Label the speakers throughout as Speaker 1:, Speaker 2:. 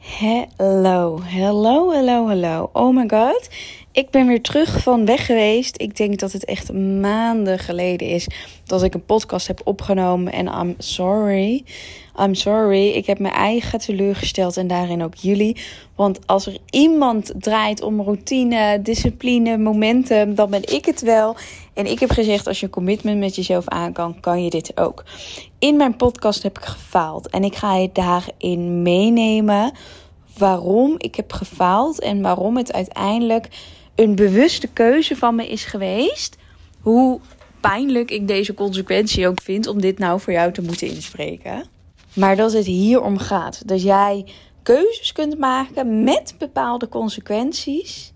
Speaker 1: Hello, hello, hello, hello. Oh my god. Ik ben weer terug van weg geweest. Ik denk dat het echt maanden geleden is dat ik een podcast heb opgenomen. En I'm sorry. I'm sorry. Ik heb mijn eigen teleurgesteld en daarin ook jullie. Want als er iemand draait om routine, discipline, momentum, dan ben ik het wel. En ik heb gezegd, als je een commitment met jezelf aan kan, kan je dit ook. In mijn podcast heb ik gefaald. En ik ga je daarin meenemen waarom ik heb gefaald. En waarom het uiteindelijk een bewuste keuze van me is geweest. Hoe pijnlijk ik deze consequentie ook vind om dit nou voor jou te moeten inspreken. Maar dat het hier om gaat. Dat jij keuzes kunt maken met bepaalde consequenties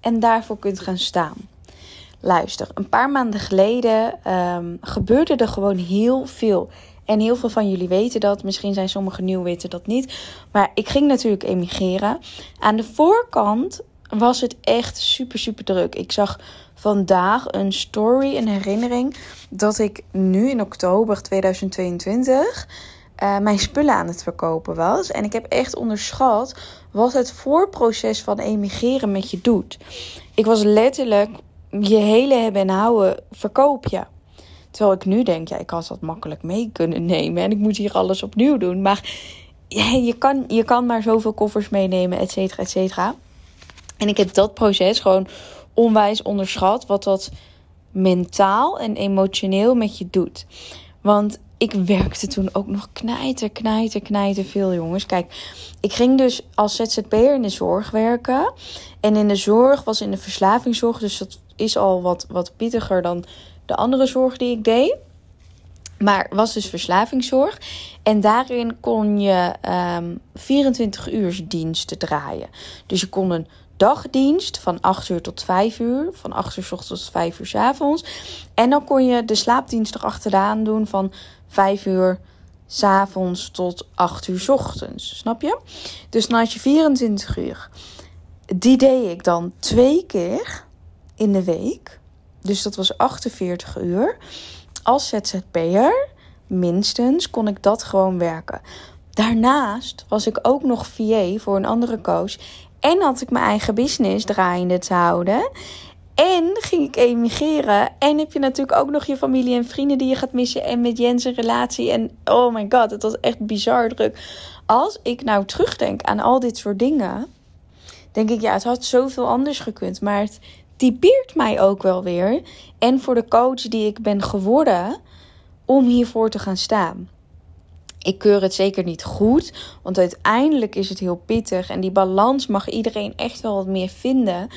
Speaker 1: en daarvoor kunt gaan staan. Luister, een paar maanden geleden um, gebeurde er gewoon heel veel. En heel veel van jullie weten dat. Misschien zijn sommigen nieuw weten dat niet. Maar ik ging natuurlijk emigreren. Aan de voorkant was het echt super, super druk. Ik zag vandaag een story, een herinnering, dat ik nu in oktober 2022 uh, mijn spullen aan het verkopen was. En ik heb echt onderschat wat het voorproces van emigreren met je doet. Ik was letterlijk je hele hebben en houden verkoop je. Terwijl ik nu denk, ja, ik had dat makkelijk mee kunnen nemen en ik moet hier alles opnieuw doen. Maar je, kan, je kan maar zoveel koffers meenemen, et cetera, et cetera. En ik heb dat proces gewoon onwijs onderschat, wat dat mentaal en emotioneel met je doet. Want ik werkte toen ook nog knijter, knijter, knijter veel, jongens. Kijk, ik ging dus als ZZP'er in de zorg werken. En in de zorg was in de verslavingszorg, dus dat is al wat, wat pittiger dan de andere zorg die ik deed. Maar was dus verslavingszorg. En daarin kon je um, ehm, 24 uur diensten draaien. Dus je kon een dagdienst van 8 uur tot 5 uur. Van 8 uur s ochtends tot 5 uur s avonds. En dan kon je de slaapdienst erachteraan doen van 5 uur s avonds tot 8 uur s ochtends. Snap je? Dus dan je 24 uur. Die deed ik dan twee keer in de week. Dus dat was 48 uur. Als ZZP'er, minstens, kon ik dat gewoon werken. Daarnaast was ik ook nog VA voor een andere coach. En had ik mijn eigen business draaiende te houden. En ging ik emigreren. En heb je natuurlijk ook nog je familie en vrienden die je gaat missen. En met Jens relatie. En oh my god, het was echt bizar druk. Als ik nou terugdenk aan al dit soort dingen. Denk ik, ja, het had zoveel anders gekund. Maar het typeert mij ook wel weer. En voor de coach die ik ben geworden. Om hiervoor te gaan staan. Ik keur het zeker niet goed, want uiteindelijk is het heel pittig en die balans mag iedereen echt wel wat meer vinden.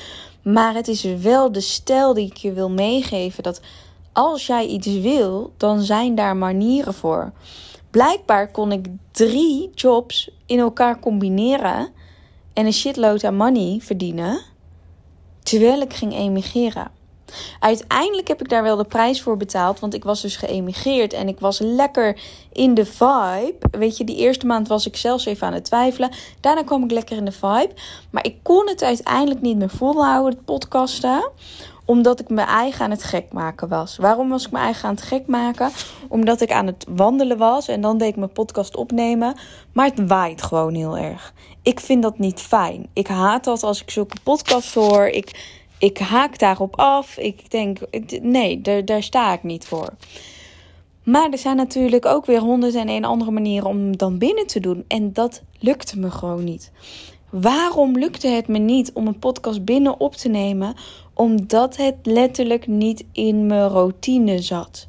Speaker 1: Maar het is wel de stijl die ik je wil meegeven dat als jij iets wil, dan zijn daar manieren voor. Blijkbaar kon ik drie jobs in elkaar combineren en een shitload aan money verdienen terwijl ik ging emigreren. Uiteindelijk heb ik daar wel de prijs voor betaald, want ik was dus geëmigreerd en ik was lekker in de vibe. Weet je, die eerste maand was ik zelfs even aan het twijfelen. Daarna kwam ik lekker in de vibe. Maar ik kon het uiteindelijk niet meer volhouden, het podcasten omdat ik mijn eigen aan het gek maken was. Waarom was ik mijn eigen aan het gek maken? Omdat ik aan het wandelen was en dan deed ik mijn podcast opnemen. Maar het waait gewoon heel erg. Ik vind dat niet fijn. Ik haat dat als ik zulke podcasts hoor. Ik ik haak daarop af. Ik denk, nee, daar, sta ik niet voor. Maar er zijn natuurlijk ook weer honderd en een andere manieren om dan binnen te doen. En dat lukte me gewoon niet. Waarom lukte het me niet om een podcast binnen op te nemen? Omdat het letterlijk niet in mijn routine zat.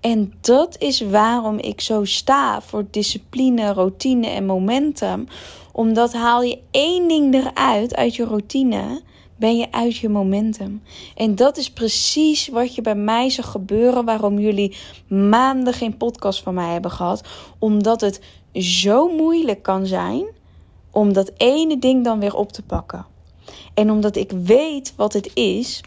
Speaker 1: En dat is waarom ik zo sta voor discipline, routine en momentum. Omdat haal je één ding eruit uit je routine ben je uit je momentum. En dat is precies wat je bij mij zag gebeuren, waarom jullie maanden geen podcast van mij hebben gehad. Omdat het zo moeilijk kan zijn om dat ene ding dan weer op te pakken. En omdat ik weet wat het is.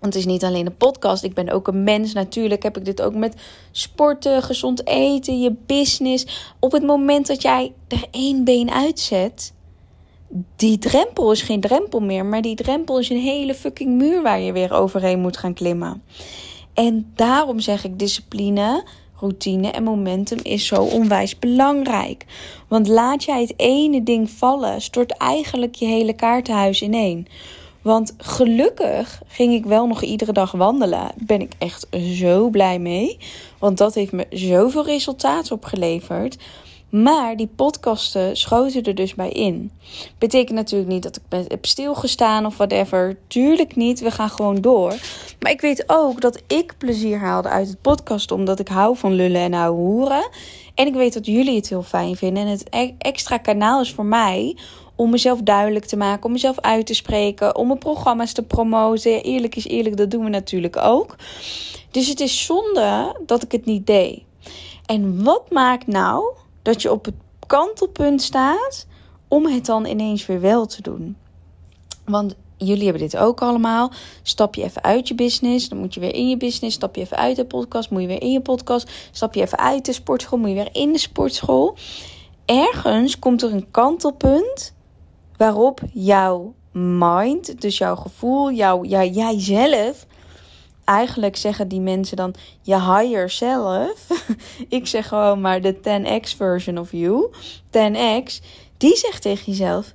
Speaker 1: Want het is niet alleen een podcast. Ik ben ook een mens. Natuurlijk heb ik dit ook met sporten, gezond eten, je business. Op het moment dat jij er één been uitzet, die drempel is geen drempel meer, maar die drempel is een hele fucking muur waar je weer overheen moet gaan klimmen. En daarom zeg ik discipline, routine en momentum is zo onwijs belangrijk. Want laat jij het ene ding vallen, stort eigenlijk je hele kaartenhuis ineen. Want gelukkig ging ik wel nog iedere dag wandelen. Ben ik echt zo blij mee. Want dat heeft me zoveel resultaat opgeleverd. Maar die podcasten schoten er dus bij in. Betekent natuurlijk niet dat ik heb stilgestaan of whatever. Tuurlijk niet. We gaan gewoon door. Maar ik weet ook dat ik plezier haalde uit het podcast. Omdat ik hou van lullen en ouwe hoeren. En ik weet dat jullie het heel fijn vinden. En het e- extra kanaal is voor mij om mezelf duidelijk te maken, om mezelf uit te spreken, om mijn programma's te promoten. Eerlijk is eerlijk, dat doen we natuurlijk ook. Dus het is zonde dat ik het niet deed. En wat maakt nou dat je op het kantelpunt staat om het dan ineens weer wel te doen? Want jullie hebben dit ook allemaal. Stap je even uit je business, dan moet je weer in je business. Stap je even uit de podcast, moet je weer in je podcast. Stap je even uit de sportschool, moet je weer in de sportschool. Ergens komt er een kantelpunt waarop jouw mind, dus jouw gevoel, jouw, ja, jijzelf, eigenlijk zeggen die mensen dan je higher self. ik zeg gewoon maar de 10x version of you. 10x, die zegt tegen jezelf: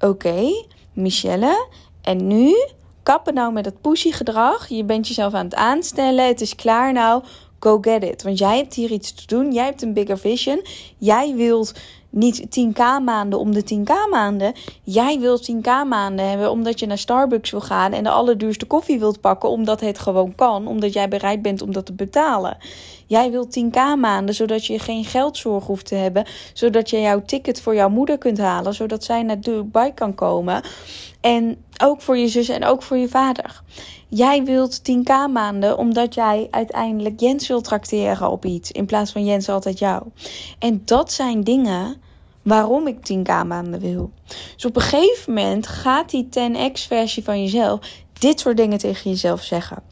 Speaker 1: Oké, Michelle, en nu kappen nou met dat pushy gedrag. Je bent jezelf aan het aanstellen. Het is klaar nou. Go get it. Want jij hebt hier iets te doen. Jij hebt een bigger vision. Jij wilt niet 10k maanden om de 10k maanden. Jij wilt 10k maanden hebben omdat je naar Starbucks wil gaan en de allerduurste koffie wilt pakken omdat het gewoon kan, omdat jij bereid bent om dat te betalen. Jij wilt 10k maanden zodat je geen geldzorg hoeft te hebben, zodat je jouw ticket voor jouw moeder kunt halen, zodat zij naar Dubai kan komen. En ook voor je zus en ook voor je vader. Jij wilt 10k maanden omdat jij uiteindelijk Jens wil trakteren op iets. In plaats van Jens altijd jou. En dat zijn dingen waarom ik 10k maanden wil. Dus op een gegeven moment gaat die 10x versie van jezelf dit soort dingen tegen jezelf zeggen.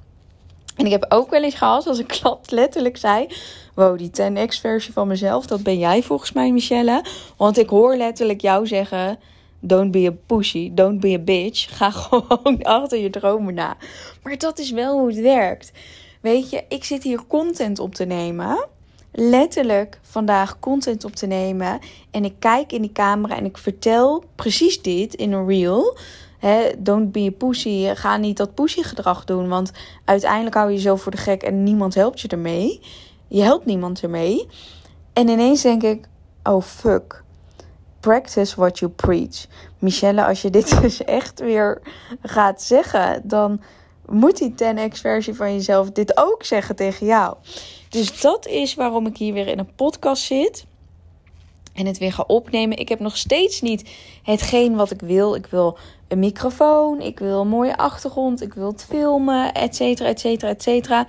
Speaker 1: En ik heb ook wel eens gehad als een klant letterlijk zei: Wow, die 10x versie van mezelf, dat ben jij volgens mij, Michelle. Want ik hoor letterlijk jou zeggen Don't be a pushy, don't be a bitch. Ga gewoon achter je dromen na. Maar dat is wel hoe het werkt. Weet je, ik zit hier content op te nemen. Letterlijk vandaag content op te nemen. En ik kijk in die camera en ik vertel precies dit in een reel. Don't be a pussy. Ga niet dat pussy gedrag doen. Want uiteindelijk hou je jezelf voor de gek en niemand helpt je ermee. Je helpt niemand ermee. En ineens denk ik: oh fuck practice what you preach. Michelle, als je dit dus echt weer gaat zeggen, dan moet die 10x versie van jezelf dit ook zeggen tegen jou. Dus dat is waarom ik hier weer in een podcast zit. En het weer ga opnemen. Ik heb nog steeds niet hetgeen wat ik wil. Ik wil een microfoon. Ik wil een mooie achtergrond. Ik wil het filmen. Et cetera, et cetera, et cetera.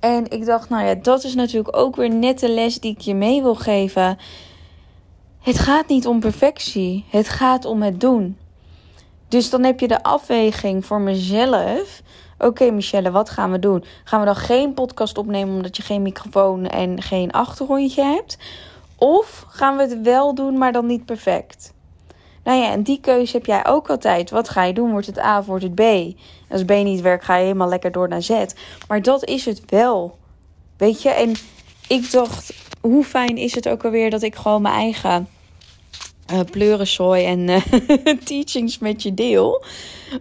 Speaker 1: En ik dacht, nou ja, dat is natuurlijk ook weer net de les die ik je mee wil geven. Het gaat niet om perfectie, het gaat om het doen. Dus dan heb je de afweging voor mezelf. Oké, Michelle, wat gaan we doen? Gaan we dan geen podcast opnemen omdat je geen microfoon en geen achtergrondje hebt? Of gaan we het wel doen, maar dan niet perfect? Nou ja, en die keuze heb jij ook altijd. Wat ga je doen? Wordt het A of wordt het B? als B niet werkt, ga je helemaal lekker door naar Z. Maar dat is het wel. Weet je, en ik dacht, hoe fijn is het ook alweer dat ik gewoon mijn eigen uh, en uh, teachings met je deel.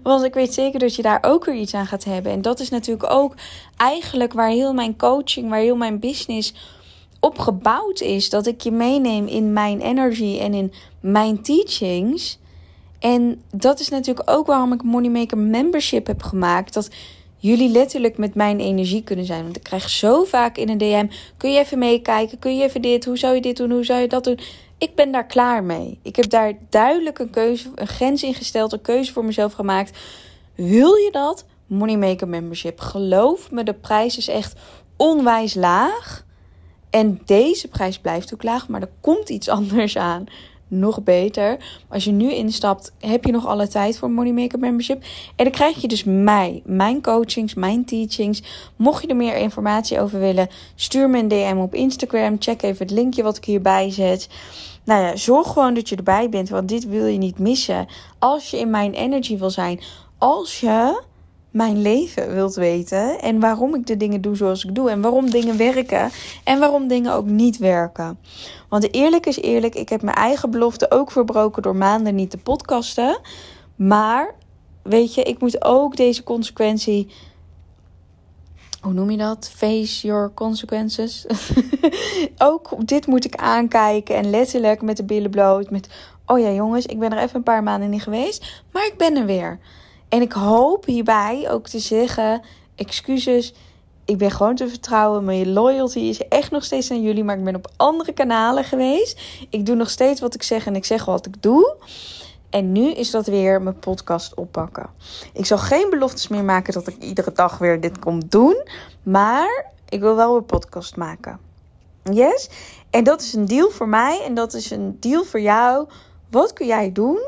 Speaker 1: Want ik weet zeker dat je daar ook weer iets aan gaat hebben. En dat is natuurlijk ook eigenlijk waar heel mijn coaching, waar heel mijn business op gebouwd is. Dat ik je meeneem in mijn energy en in mijn teachings. En dat is natuurlijk ook waarom ik Moneymaker Membership heb gemaakt. Dat jullie letterlijk met mijn energie kunnen zijn. Want ik krijg zo vaak in een DM: kun je even meekijken? Kun je even dit? Hoe zou je dit doen? Hoe zou je dat doen? Ik ben daar klaar mee. Ik heb daar duidelijk een keuze, een grens in gesteld, een keuze voor mezelf gemaakt. Wil je dat? Moneymaker Membership. Geloof me, de prijs is echt onwijs laag. En deze prijs blijft ook laag, maar er komt iets anders aan nog beter. Als je nu instapt, heb je nog alle tijd voor Moneymaker Membership. En dan krijg je dus mij, mijn coachings, mijn teachings. Mocht je er meer informatie over willen, stuur me een DM op Instagram. Check even het linkje wat ik hierbij zet. Nou ja, zorg gewoon dat je erbij bent, want dit wil je niet missen. Als je in mijn energy wil zijn, als je mijn leven wilt weten. En waarom ik de dingen doe zoals ik doe. En waarom dingen werken. En waarom dingen ook niet werken. Want eerlijk is eerlijk, ik heb mijn eigen belofte ook verbroken door maanden niet te podcasten. Maar weet je, ik moet ook deze consequentie. Hoe noem je dat? Face your consequences. ook dit moet ik aankijken en letterlijk met de billen bloot. Met, oh ja jongens, ik ben er even een paar maanden niet geweest, maar ik ben er weer. En ik hoop hierbij ook te zeggen, excuses, ik ben gewoon te vertrouwen. Mijn loyalty is echt nog steeds aan jullie, maar ik ben op andere kanalen geweest. Ik doe nog steeds wat ik zeg en ik zeg wat ik doe. En nu is dat weer mijn podcast oppakken. Ik zal geen beloftes meer maken dat ik iedere dag weer dit kom doen. Maar ik wil wel een podcast maken. Yes? En dat is een deal voor mij en dat is een deal voor jou. Wat kun jij doen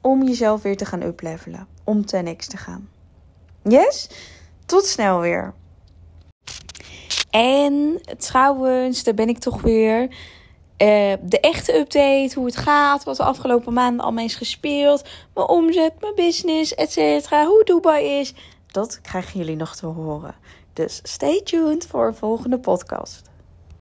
Speaker 1: om jezelf weer te gaan uplevelen? Om ten next te gaan. Yes? Tot snel weer. En trouwens, daar ben ik toch weer. Uh, de echte update, hoe het gaat, wat de afgelopen maanden allemaal is gespeeld, mijn omzet, mijn business, etc. Hoe Dubai is, dat krijgen jullie nog te horen. Dus stay tuned voor een volgende podcast.